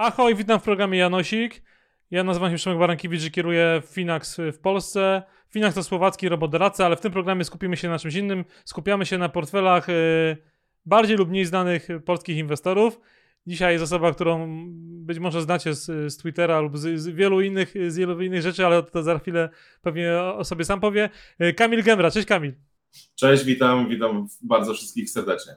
Ahoj, witam w programie Janosik. Ja nazywam się Przemek Barankiewicz i kieruję Finax w Polsce. Finax to słowacki robotdoradca, ale w tym programie skupimy się na czymś innym. Skupiamy się na portfelach y, bardziej lub mniej znanych polskich inwestorów. Dzisiaj jest osoba, którą być może znacie z, z Twittera lub z, z, wielu innych, z wielu innych rzeczy, ale to za chwilę pewnie o sobie sam powie. Y, Kamil Gemra, cześć Kamil. Cześć, witam, witam bardzo wszystkich serdecznie.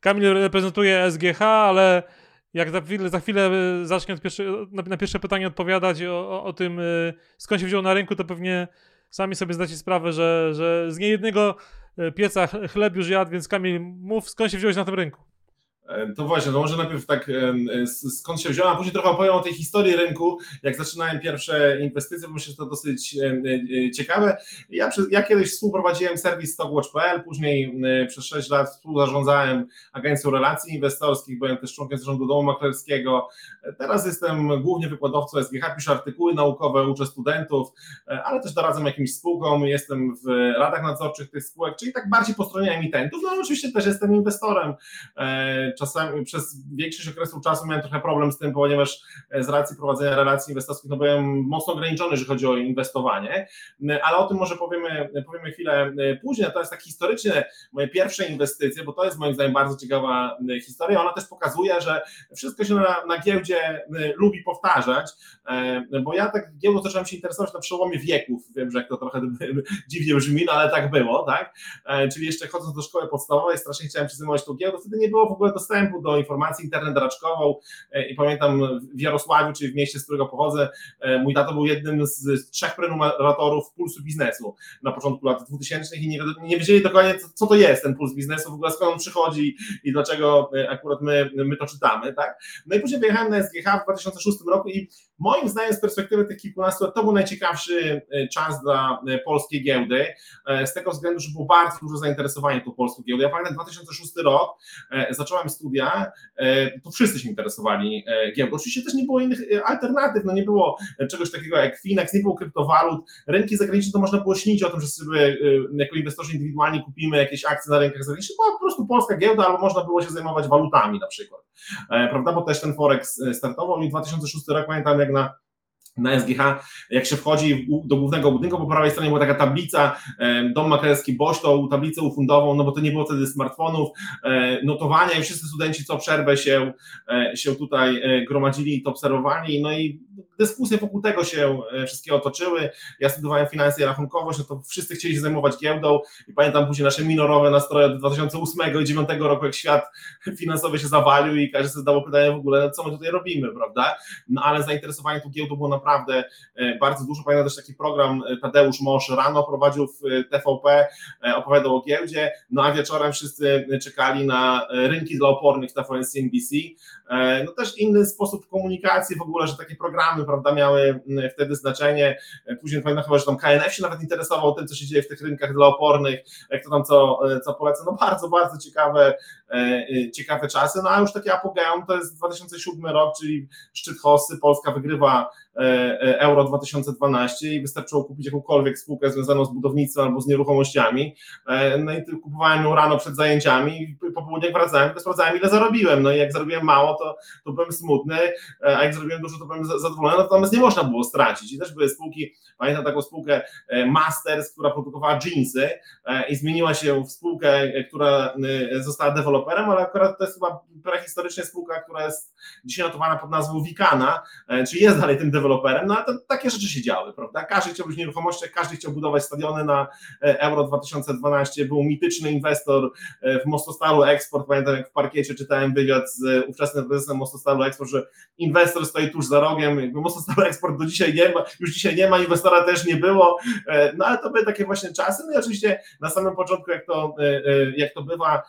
Kamil reprezentuje SGH, ale jak za chwilę, za chwilę pierwszy, na, pierwsze pytanie odpowiadać o, o, o, tym, y, skąd się wziął na rynku, to pewnie sami sobie zdacie sprawę, że, że z niejednego y, pieca chleb już jadł, więc Kamil, mów skąd się wziąłeś na tym rynku. E, to właśnie, to może najpierw tak e, skąd się wziąłem, a później trochę opowiem o tej historii rynku, jak zaczynałem pierwsze inwestycje, bo myślę, że to dosyć e, ciekawe. Ja, ja kiedyś współprowadziłem serwis stockwatch.pl, później przez 6 lat współzarządzałem agencją relacji inwestorskich, byłem też członkiem zarządu domu maklerskiego. Teraz jestem głównie wykładowcą SGH, piszę artykuły naukowe, uczę studentów, ale też doradzam jakimś spółkom, jestem w radach nadzorczych tych spółek, czyli tak bardziej po stronie emitentów, no oczywiście też jestem inwestorem czasami przez większość okresu czasu miałem trochę problem z tym, ponieważ e, z racji prowadzenia relacji inwestorskich no byłem mocno ograniczony, jeżeli chodzi o inwestowanie, ale o tym może powiemy, powiemy chwilę e, później, natomiast tak historycznie moje pierwsze inwestycje, bo to jest moim zdaniem bardzo ciekawa historia, ona też pokazuje, że wszystko się na, na giełdzie lubi powtarzać, e, bo ja tak giełdą zacząłem się interesować na przełomie wieków, wiem, że jak to trochę dziwnie brzmi, no ale tak było, tak, czyli jeszcze chodząc do szkoły podstawowej strasznie chciałem się zajmować tą giełdą, wtedy nie było w ogóle dostępu do informacji, internet raczkował e, i pamiętam w Jarosławiu, czyli w mieście, z którego pochodzę, e, mój tato był jednym z trzech prenumeratorów Pulsu Biznesu na początku lat 2000 i nie, nie wiedzieli dokładnie, co, to jest ten Puls Biznesu, w ogóle skąd on przychodzi i dlaczego e, akurat my, my to czytamy, tak? No i później wyjechałem na SGH w 2006 roku i moim zdaniem z perspektywy tych kilkunastu lat to był najciekawszy czas dla polskiej giełdy, z tego względu, że było bardzo duże zainteresowanie tą polską giełdą. Ja pamiętam 2006 rok, zacząłem studia, e, to wszyscy się interesowali e, giełdą. Oczywiście też nie było innych e, alternatyw, no nie było czegoś takiego jak Finex, nie było kryptowalut, rynki zagraniczne to można było śnić o tym, że sobie jako inwestorzy indywidualni kupimy jakieś akcje na rynkach zagranicznych, była po prostu polska giełda, albo można było się zajmować walutami na przykład, prawda, bo też ten Forex startował i 2006 rok pamiętam jak na na SGH, jak się wchodzi do głównego budynku, po prawej stronie była taka tablica, dom maklerski Boś, tablicę ufundową, no bo to nie było wtedy smartfonów, e, notowania i wszyscy studenci co przerwę się, e, się tutaj e, gromadzili i to obserwowali, no i dyskusje wokół tego się wszystkie otoczyły. Ja studiowałem finanse i rachunkowość, no to wszyscy chcieli się zajmować giełdą i pamiętam później nasze minorowe nastroje od 2008 i 2009 roku, jak świat finansowy się zawalił i każdy sobie zadawał pytanie w ogóle, co my tutaj robimy, prawda? No ale zainteresowanie tą giełdą było naprawdę naprawdę e, bardzo dużo. Pamiętam też taki program e, Tadeusz Mosz rano prowadził w e, TVP, opowiadał o giełdzie, no a wieczorem wszyscy czekali na rynki dla opornych w TVN CNBC. No też inny sposób komunikacji w ogóle, że takie programy, prawda, miały wtedy znaczenie. Później pamiętam chyba, że tam KNF się nawet interesował tym, co się dzieje w tych rynkach dla opornych, kto tam co, co poleca. No bardzo, bardzo ciekawe, ciekawe czasy. No a już takie apogeum to jest 2007 rok, czyli szczyt Hossy, Polska wygrywa E, Euro 2012 i wystarczyło kupić jakąkolwiek spółkę związaną z budownictwem albo z nieruchomościami. E, no i kupowałem ją rano przed zajęciami po południu jak wracałem, to sprawdzałem ile zarobiłem. No i jak zarobiłem mało, to, to byłem smutny, e, a jak zarobiłem dużo, to byłem zadowolony, natomiast nie można było stracić. I też były spółki, pamiętam taką spółkę Masters, która produkowała jeansy i zmieniła się w spółkę, która została deweloperem, ale akurat to jest chyba prehistorycznie spółka, która jest dzisiaj notowana pod nazwą Wikana, czyli jest dalej tym deweloperem, no ale to, takie rzeczy się działy, prawda? Każdy chciał być nieruchomości, każdy chciał budować stadiony na e, Euro 2012, był mityczny inwestor e, w Mostostalu Export, pamiętam jak w parkiecie czytałem wywiad z ówczesnym prezesem Mostostalu Export, że inwestor stoi tuż za rogiem, jakby Mostostalu Export do dzisiaj nie ma, już dzisiaj nie ma, inwestora też nie było, e, no ale to były takie właśnie czasy, no i oczywiście na samym początku, jak to, jak to bywa,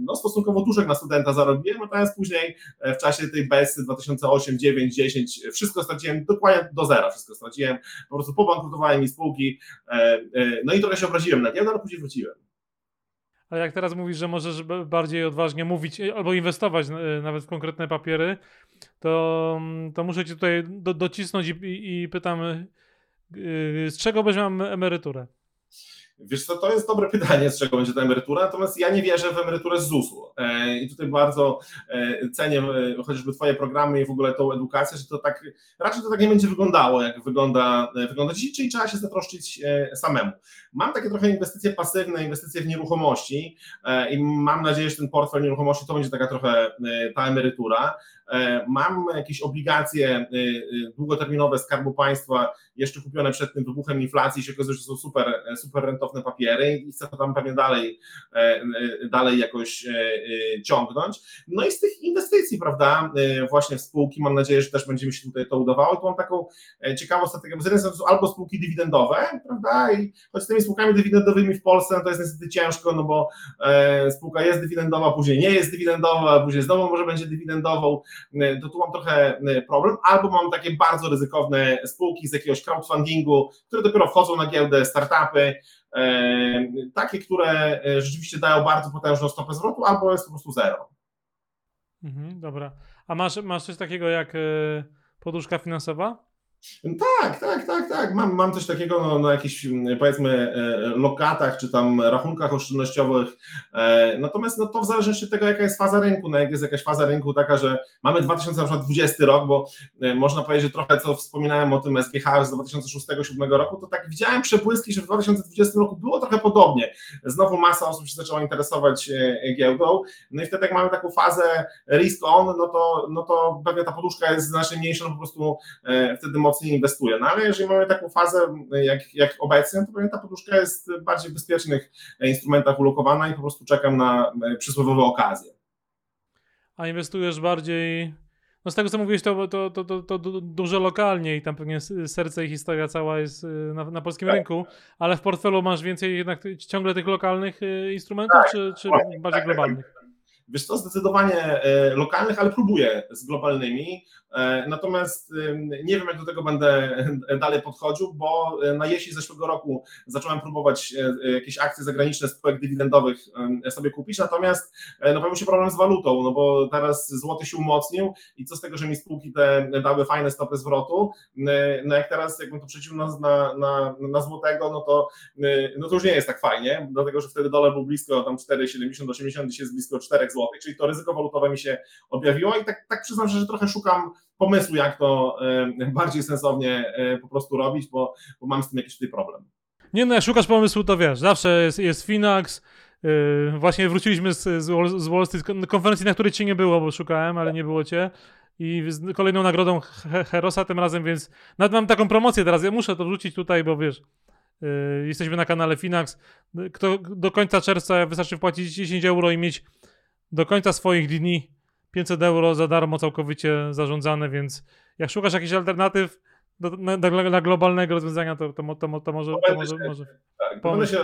no stosunkowo dużo na studenta zarobiłem, natomiast później w czasie tej BES 2008, 9, 10 wszystko straciłem dokładnie do zera wszystko straciłem, po prostu pobankrutowałem mi spółki, e, e, no i trochę się obraziłem na giełdę, ale później wróciłem. A jak teraz mówisz, że możesz bardziej odważnie mówić albo inwestować e, nawet w konkretne papiery, to, to muszę cię tutaj do, docisnąć i, i, pytam, z czego będziesz miał emeryturę? Wiesz co, to jest dobre pytanie, z czego będzie ta emerytura, natomiast ja nie wierzę w emeryturę z ZUS-u e, i tutaj bardzo e, cenię e, chociażby Twoje programy i w ogóle tą edukację, że to tak, raczej to tak nie będzie wyglądało, jak wygląda, wygląda dziś, czyli trzeba się zatroszczyć samemu. Mam takie trochę inwestycje pasywne, inwestycje w nieruchomości i mam nadzieję, że ten portfel nieruchomości to będzie taka trochę ta emerytura. Mam jakieś obligacje długoterminowe Skarbu Państwa, jeszcze kupione przed tym wybuchem inflacji, się okazuje, że są super, super rentowne papiery i chcę to tam pewnie dalej, e, e, dalej jakoś e, ciągnąć. No i z tych inwestycji, prawda, właśnie w spółki, mam nadzieję, że też będzie mi się tutaj to udawało. Tu mam taką ciekawą strategię, z jednej strony albo spółki dywidendowe, prawda, i choć z tymi spółkami dywidendowymi w Polsce no to jest niestety ciężko, no bo spółka jest dywidendowa, później nie jest dywidendowa, później znowu może będzie dywidendową, to tu mam trochę problem, albo mam takie bardzo ryzykowne spółki z jakiegoś crowdfundingu, które dopiero wchodzą na giełdę, startupy, takie, które e, rzeczywiście dają bardzo potężną stopę zwrotu, albo jest po prostu zero. Mhm, dobra. A masz, masz coś takiego jak e, poduszka finansowa? Tak, tak, tak, tak. Mam, mam coś takiego no, na jakichś mm, powiedzmy e, lokatach czy tam rachunkach oszczędnościowych. E, natomiast no, to w zależności od tego, jaka jest faza rynku. No, jak jest jakaś faza rynku taka, że mamy 2020 rok, bo e, można powiedzieć, że trochę co wspominałem o tym SGH z 2006-2007 roku, to tak widziałem przebłyski, że w 2020 roku było trochę podobnie. Znowu masa osób się zaczęła interesować giełdą. No i wtedy jak mamy taką fazę risk on, no to, no to pewnie ta poduszka jest znacznie mniejsza, no po prostu wtedy mocniej inwestuje. No ale jeżeli mamy taką fazę jak, jak obecnie, to pewnie ta poduszka jest bardziej w bezpiecznych instrumentach ulokowana i po prostu czekam na e, przysłowiowe okazje. A inwestujesz bardziej no z tego co mówiłeś, to, to, to, to, to dużo lokalnie i tam pewnie serce i historia cała jest y, na, na polskim tak. rynku, ale w portfelu masz więcej jednak ciągle tych lokalnych y, instrumentów, tak, czy, czy bardziej tak, tak, globalnych? Wiesz co, zdecydowanie e, lokalnych, ale próbuję z globalnymi. E, natomiast nie wiem, jak do tego będę dalej podchodził, bo e, na jesień zeszłego roku zacząłem próbować jakieś akcje zagraniczne spółek dywidendowych sobie kupić, natomiast no, pojawił się problem z walutą, no bo teraz złoty się umocnił i co z tego, że mi spółki te dały fajne stopy zwrotu, no jak teraz jakbym to przeciął na, na, na, złotego, no to, no to już nie jest tak fajnie, dlatego, że wtedy dolar był blisko tam 4,70-80, dzisiaj jest blisko 4 zł, czyli to ryzyko walutowe mi się objawiło i tak, tak przyznam, że trochę szukam pomysłu, jak to e, bardziej sensownie e, po prostu robić, bo, bo mam z tym jakiś tutaj problem. Nie no, jak szukasz pomysłu, to wiesz, zawsze jest, jest Finax, Yy, właśnie wróciliśmy z, z, Wall Street, konferencji, na której cię nie było, bo szukałem, ale nie było cię. I z kolejną nagrodą Herosa tym razem, więc nawet mam taką promocję teraz. Ja muszę to wrzucić tutaj, bo wiesz, jesteśmy na kanale Finax. Kto do końca czerwca wystarczy wpłacić 10 euro i mieć do końca swoich dni 500 euro za darmo całkowicie zarządzane, więc jak szukasz jakichś alternatyw do, na, na, globalnego rozwiązania, to, to, to, to, może, to może, może tak, pomysł.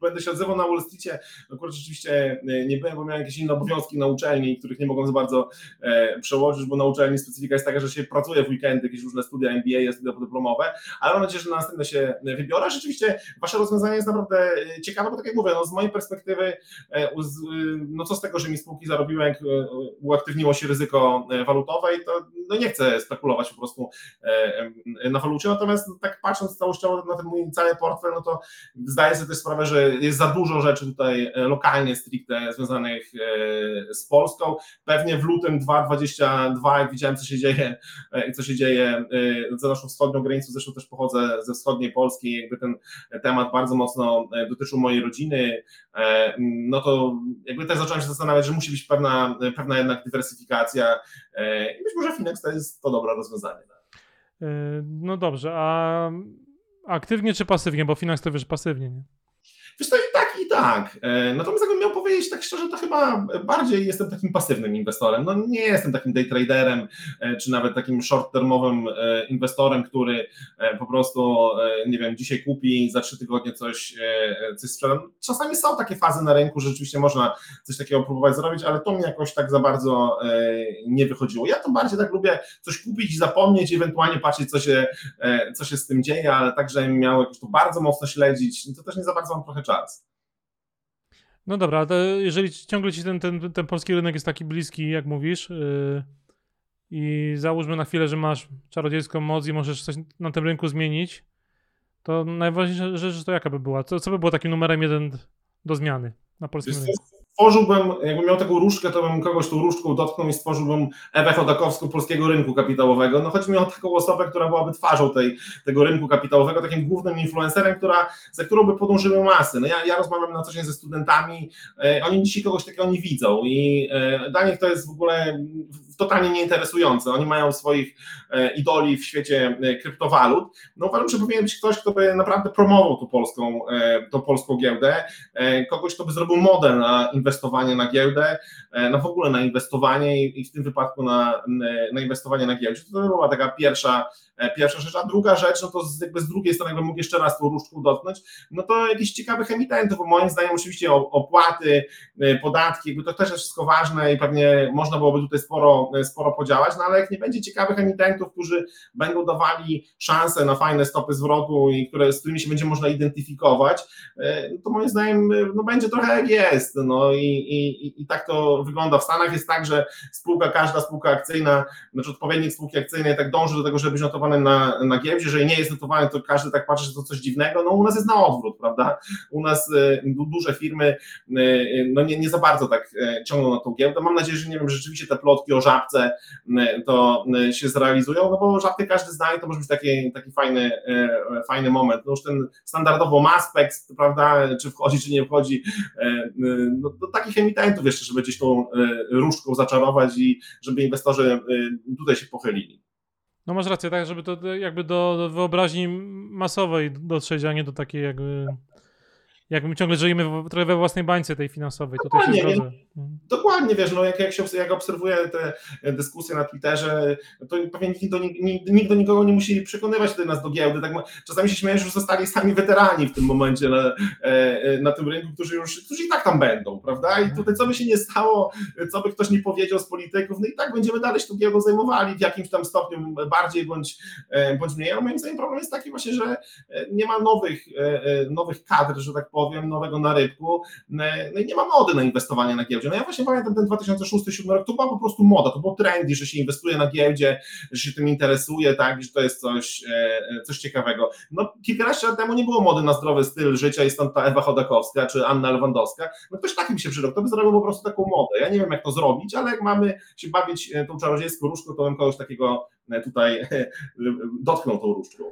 Będę się odzywał na Wall Streetie. Akurat rzeczywiście e, nie byłem, bo miałem jakieś inne obowiązki na uczelni, których nie mogłem za bardzo e, przełożyć, bo na uczelni specyfika jest taka, że się pracuje w weekendy, jakieś różne studia MBA, studia podyplomowe, ale mam nadzieję, że na następne się wybiorę. Rzeczywiście wasze rozwiązanie jest naprawdę e, ciekawe, bo tak jak mówię, no z mojej perspektywy, e, no co z tego, że mi spółki zarobiły, jak uaktywniło się ryzyko walutowe i to no nie chcę spekulować po prostu na walucie, natomiast tak patrząc całościowo na ten mój cały portfel, no to zdaję sobie też sprawę, że jest za dużo rzeczy tutaj e, lokalnie stricte związanych e, z Polską. Pewnie w lutym 2022, jak widziałem, co się dzieje, e, co się dzieje za naszą wschodnią granicą, zresztą też pochodzę ze wschodniej Polski, jakby ten temat bardzo mocno dotyczył mojej rodziny, no to jakby też zacząłem się zastanawiać, że musi być pewna, pewna jednak dywersyfikacja i być może Finex to jest to dobre rozwiązanie. No dobrze, a aktywnie czy pasywnie? Bo Finax to wiesz pasywnie, nie? Wiesz, to i tak, i. E, natomiast jakbym miał powiedzieć tak szczerze, to chyba bardziej jestem takim pasywnym inwestorem. No nie jestem takim day traderem, e, czy nawet takim short-termowym e, inwestorem, który po prostu, nie wiem, dzisiaj kupi, za trzy tygodnie coś, coś sprzedam. Czasami są takie fazy na rynku, że rzeczywiście można coś takiego próbować zrobić, ale to mi jakoś tak za bardzo nie wychodziło. Ja to bardziej tak lubię coś kupić i zapomnieć, ewentualnie patrzeć, co się, co się z tym dzieje, ale także miał jakoś to bardzo mocno śledzić, to też nie za bardzo mam trochę czas. No dobra, to jeżeli ciągle ci ten, ten, ten polski rynek jest taki bliski, jak mówisz, yy, i załóżmy na chwilę, że masz czarodziejską moc i możesz coś na tym rynku zmienić, To najważniejsza rzecz to jaka by była? Co, co by było takim numerem jeden do zmiany na polskim rynku? Stworzyłbym, jakbym miał taką różdżkę, to bym kogoś tą różdżką dotknął i stworzyłbym Ewę Chodakowską polskiego rynku kapitałowego. No chodzi mi o taką osobę, która byłaby twarzą tej, tego rynku kapitałowego, takim głównym influencerem, która, za którą by podążyły masy. No ja, ja rozmawiam na co dzień ze studentami, e, oni dzisiaj kogoś takiego nie widzą i e, dla nich to jest w ogóle totalnie nieinteresujące. Oni mają swoich e, idoli w świecie e, kryptowalut. No uważam, że powinien być ktoś, kto by naprawdę promował tą polską, e, tą polską giełdę, kogoś, kto by zrobił modę na inwestowanie na giełdę, na w ogóle na inwestowanie i w tym wypadku na, na inwestowanie na giełdzie. To była taka pierwsza pierwsza rzecz, a druga rzecz, no to z, jakby z drugiej strony, jakbym mógł jeszcze raz tą różdżką dotknąć, no to jakichś ciekawych emitentów, bo moim zdaniem oczywiście opłaty, podatki, jakby to też jest wszystko ważne i pewnie można byłoby tutaj sporo, e, sporo podziałać, no ale jak nie będzie ciekawych emitentów, którzy będą dawali szansę na fajne stopy zwrotu i które, z którymi się będzie można identyfikować, no to moim zdaniem no będzie trochę jak jest, no i, i, i tak to wygląda. W Stanach jest tak, że spółka, każda spółka akcyjna, znaczy odpowiednik spółki akcyjnej tak dąży do tego, żeby być notowany na, na giełdzie, jeżeli nie jest notowany, to każdy tak patrzy, że to coś dziwnego. No u nas jest na odwrót, prawda? U nas duże firmy no nie, nie za bardzo tak ciągną na tą giełdę. Mam nadzieję, że nie wiem, rzeczywiście te plotki o żabce to się zrealizują, no bo żabkę każdy zna i to może być taki, taki fajny, fajny moment. No już ten standardowo Maspex, prawda, czy wchodzi, czy nie wchodzi, no, do takich emitentów jeszcze, żeby gdzieś tą różdżką zaczarować i żeby inwestorzy tutaj się pochylili. No masz rację, tak, żeby to jakby do, do wyobraźni masowej dotrzeć, a nie do takiej jakby jak my ciągle żyjemy w, trochę we własnej bańce tej finansowej. Zgodzę. Mhm. Dokładnie, wiesz, no jak, jak, się, jak obserwuję te dyskusje na Twitterze, to pewnie nikt do, nikt do nikogo nie musi przekonywać tutaj nas do giełdy. Tak, czasami się śmieję, że już zostali sami weterani w tym momencie na, e, e, na tym rynku, którzy już którzy i tak tam będą, prawda? I tutaj co by się nie stało, co by ktoś nie powiedział z polityków, no i tak będziemy dalej się tą giełdą zajmowali w jakimś tam stopniu bardziej bądź, e, bądź mniej. Ale moim zdaniem problem jest taki właśnie, że nie ma nowych, nowych kadr, że tak powiem, powiem, nowego na rybku, no i nie ma mody na inwestowanie na giełdzie. No ja właśnie pamiętam ten 2006-2007 rok, to była po prostu moda, to było trendy, że się inwestuje na giełdzie, że się tym interesuje, tak, że to jest coś, e, coś ciekawego. No kilkanaście lat temu nie było mody na zdrowy styl życia i stąd ta Ewa Chodakowska czy Anna Lewandowska, no ktoś takim się przydał, to by zrobił po prostu taką modę. Ja nie wiem jak to zrobić, ale jak mamy się bawić e, tą czarodziejską różdżką, to bym kogoś takiego e, tutaj dotknął tą różdżką.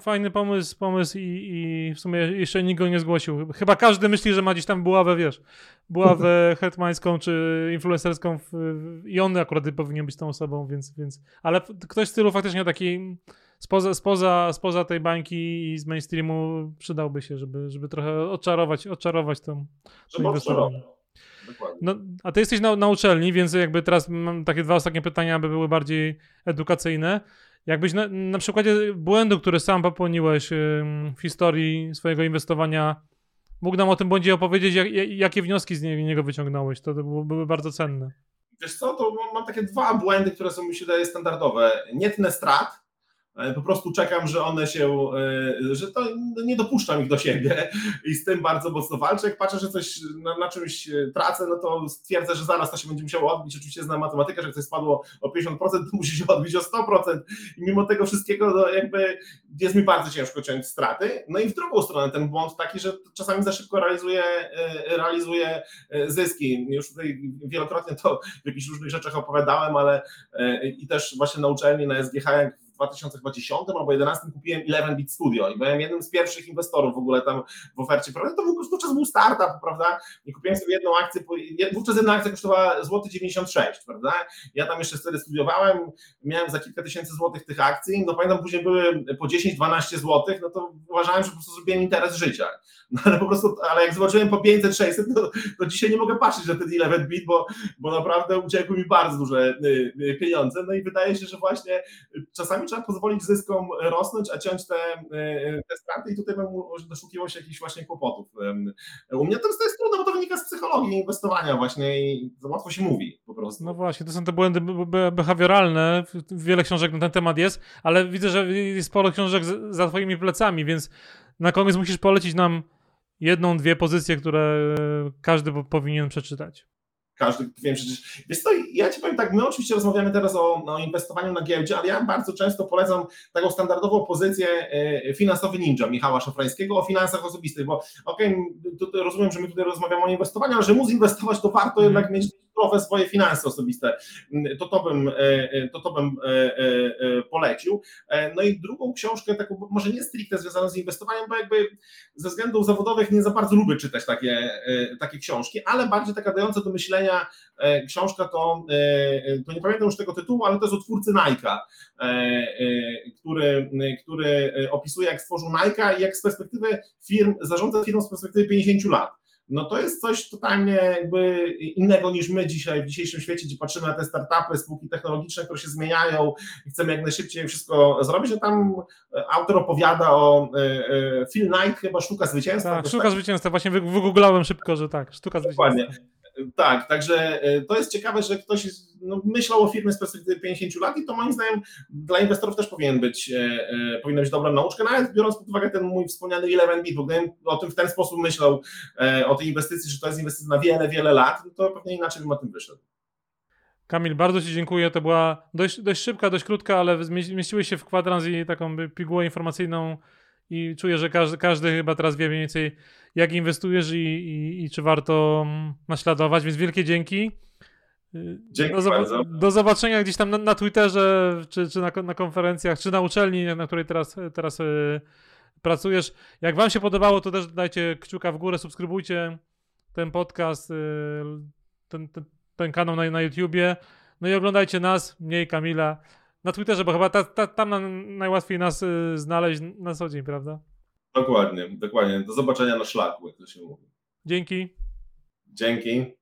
Fajny pomysł, pomysł i, i, w sumie jeszcze nikt go nie zgłosił. Chyba każdy myśli, że ma gdzieś tam buławę, wiesz, buławę hetmańską czy influencerską w, i on akurat powinien być tą osobą, więc, więc ale ktoś z stylu faktycznie taki spoza, spoza, spoza tej bańki i z mainstreamu przydałby się, żeby, żeby trochę oczarować, oczarować tą, to No, a ty jesteś na, na uczelni, więc jakby teraz mam takie dwa ostatnie pytania, aby były bardziej edukacyjne. Jakbyś na, na przykładzie błędu, który sam popełniłeś w historii swojego inwestowania, mógł nam o tym błędzie opowiedzieć, jak, jakie wnioski z niego wyciągnąłeś, to, to były bardzo cenne. Wiesz co, to mam takie dwa błędy, które są mi się daje standardowe. Nietne strat, po prostu czekam, że one się, e, że to nie dopuszczam ich do siebie i z tym bardzo mocno walczę. Jak patrzę, że coś na, na czymś e, tracę, no to stwierdzę, że zaraz to się będzie musiało odbić. Oczywiście znam matematykę, że jak coś spadło o 50%, to musi się odbić o 100% i mimo tego wszystkiego no jakby jest mi bardzo ciężko ciąć straty. No i w drugą stronę ten błąd taki, że czasami za szybko realizuję, realizuję zyski. Już tutaj wielokrotnie to w jakichś różnych rzeczach opowiadałem, ale i też właśnie na uczelni, na SGH, jak 2010 albo 2011 kupiłem 11 Bit Studio i byłem jednym z pierwszych inwestorów w ogóle tam w ofercie. Prawda? To wówczas był startup, prawda? I kupiłem sobie jedną akcję, wówczas jedna akcja kosztowała złoty 96, prawda? Ja tam jeszcze wtedy studiowałem, miałem za kilka tysięcy złotych tych akcji, no pamiętam później były po 10-12 złotych, no to uważałem, że po prostu zrobiłem interes życia. No ale po prostu, ale jak zobaczyłem po 500-600, to, to dzisiaj nie mogę patrzeć na ten 11 bit, bo, bo naprawdę uciekły mi bardzo duże y, y, pieniądze. No i wydaje się, że właśnie czasami trzeba pozwolić zyskom rosnąć, a ciąć te, y, te straty i tutaj bym doszukiwał się jakichś właśnie kłopotów. U mnie to jest trudne, bo to wynika z psychologii inwestowania właśnie i to łatwo się mówi po prostu. No właśnie, to są te błędy behawioralne, wiele książek na ten temat jest, ale widzę, że jest sporo książek za twoimi plecami, więc na koniec musisz polecić nam jedną, dwie pozycje, które każdy powinien przeczytać. Każdy powinien przecież. Wiesz co, ja ci powiem tak, my oczywiście rozmawiamy teraz o, o, inwestowaniu na giełdzie, ale ja bardzo często polecam taką standardową pozycję e, finansowy ninja Michała Szafrańskiego o finansach osobistych, bo okej, okay, rozumiem, że my tutaj rozmawiamy o inwestowaniu, ale że móc inwestować, to warto mm. jednak mieć zdrowe swoje finanse osobiste. To to bym, e, to to bym e, polecił. No i drugą książkę, taką może nie stricte związaną z inwestowaniem, bo jakby ze względów zawodowych nie za bardzo lubię czytać takie, takie książki, ale bardziej taka dająca do myślenia E, książka to, e, to nie pamiętam już tego tytułu, ale to jest o twórcy Nike'a, e, który, który opisuje jak stworzył Nike'a i jak z perspektywy firm, zarządza firmą z perspektywy 50 lat no to jest coś totalnie jakby innego niż my dzisiaj w dzisiejszym świecie, gdzie patrzymy na te startupy, spółki technologiczne, które się zmieniają i chcemy jak najszybciej wszystko zrobić, a tam autor opowiada o Phil Knight, chyba Sztuka Zwycięstwa. Tak, Sztuka tak? Zwycięstwa, właśnie wygooglałem szybko, że tak, Sztuka Zwycięstwa. Dokładnie. Tak, także e, to jest ciekawe, że ktoś no, myślał o firmie z perspektywy 50 lat i to moim zdaniem dla inwestorów też powinien być, e, e, powinna być dobra nauczka, nawet biorąc pod uwagę ten mój wspomniany 11 bit, bo gdybym o tym w ten sposób myślał, e, o tej inwestycji, że to jest inwestycja na wiele, wiele lat, no to pewnie inaczej bym o tym wyszedł. Kamil, bardzo Ci dziękuję. To była dość, dość szybka, dość krótka, ale zmieściłeś się w kwadrans i taką pigułę informacyjną i czuję, że każdy, każdy chyba teraz wie mniej więcej, jak inwestujesz i, i, i czy warto mm, naśladować, więc wielkie dzięki. Dzięki do, bardzo. do zobaczenia gdzieś tam na, na Twitterze, czy, czy na, na, konferencjach, czy na uczelni, na której teraz, teraz yy, pracujesz. Jak Wam się podobało, to też dajcie kciuka w górę, subskrybujcie ten podcast, yy, ten, ten, ten, kanał na, na YouTubie. No i oglądajcie nas, mniej Kamila na Twitterze, bo chyba ta, ta, tam na, najłatwiej nas y, znaleźć na co dzień, prawda? Dokładnie, dokładnie. Do zobaczenia na szlaku, jak to się mówi. Dzięki. Dzięki.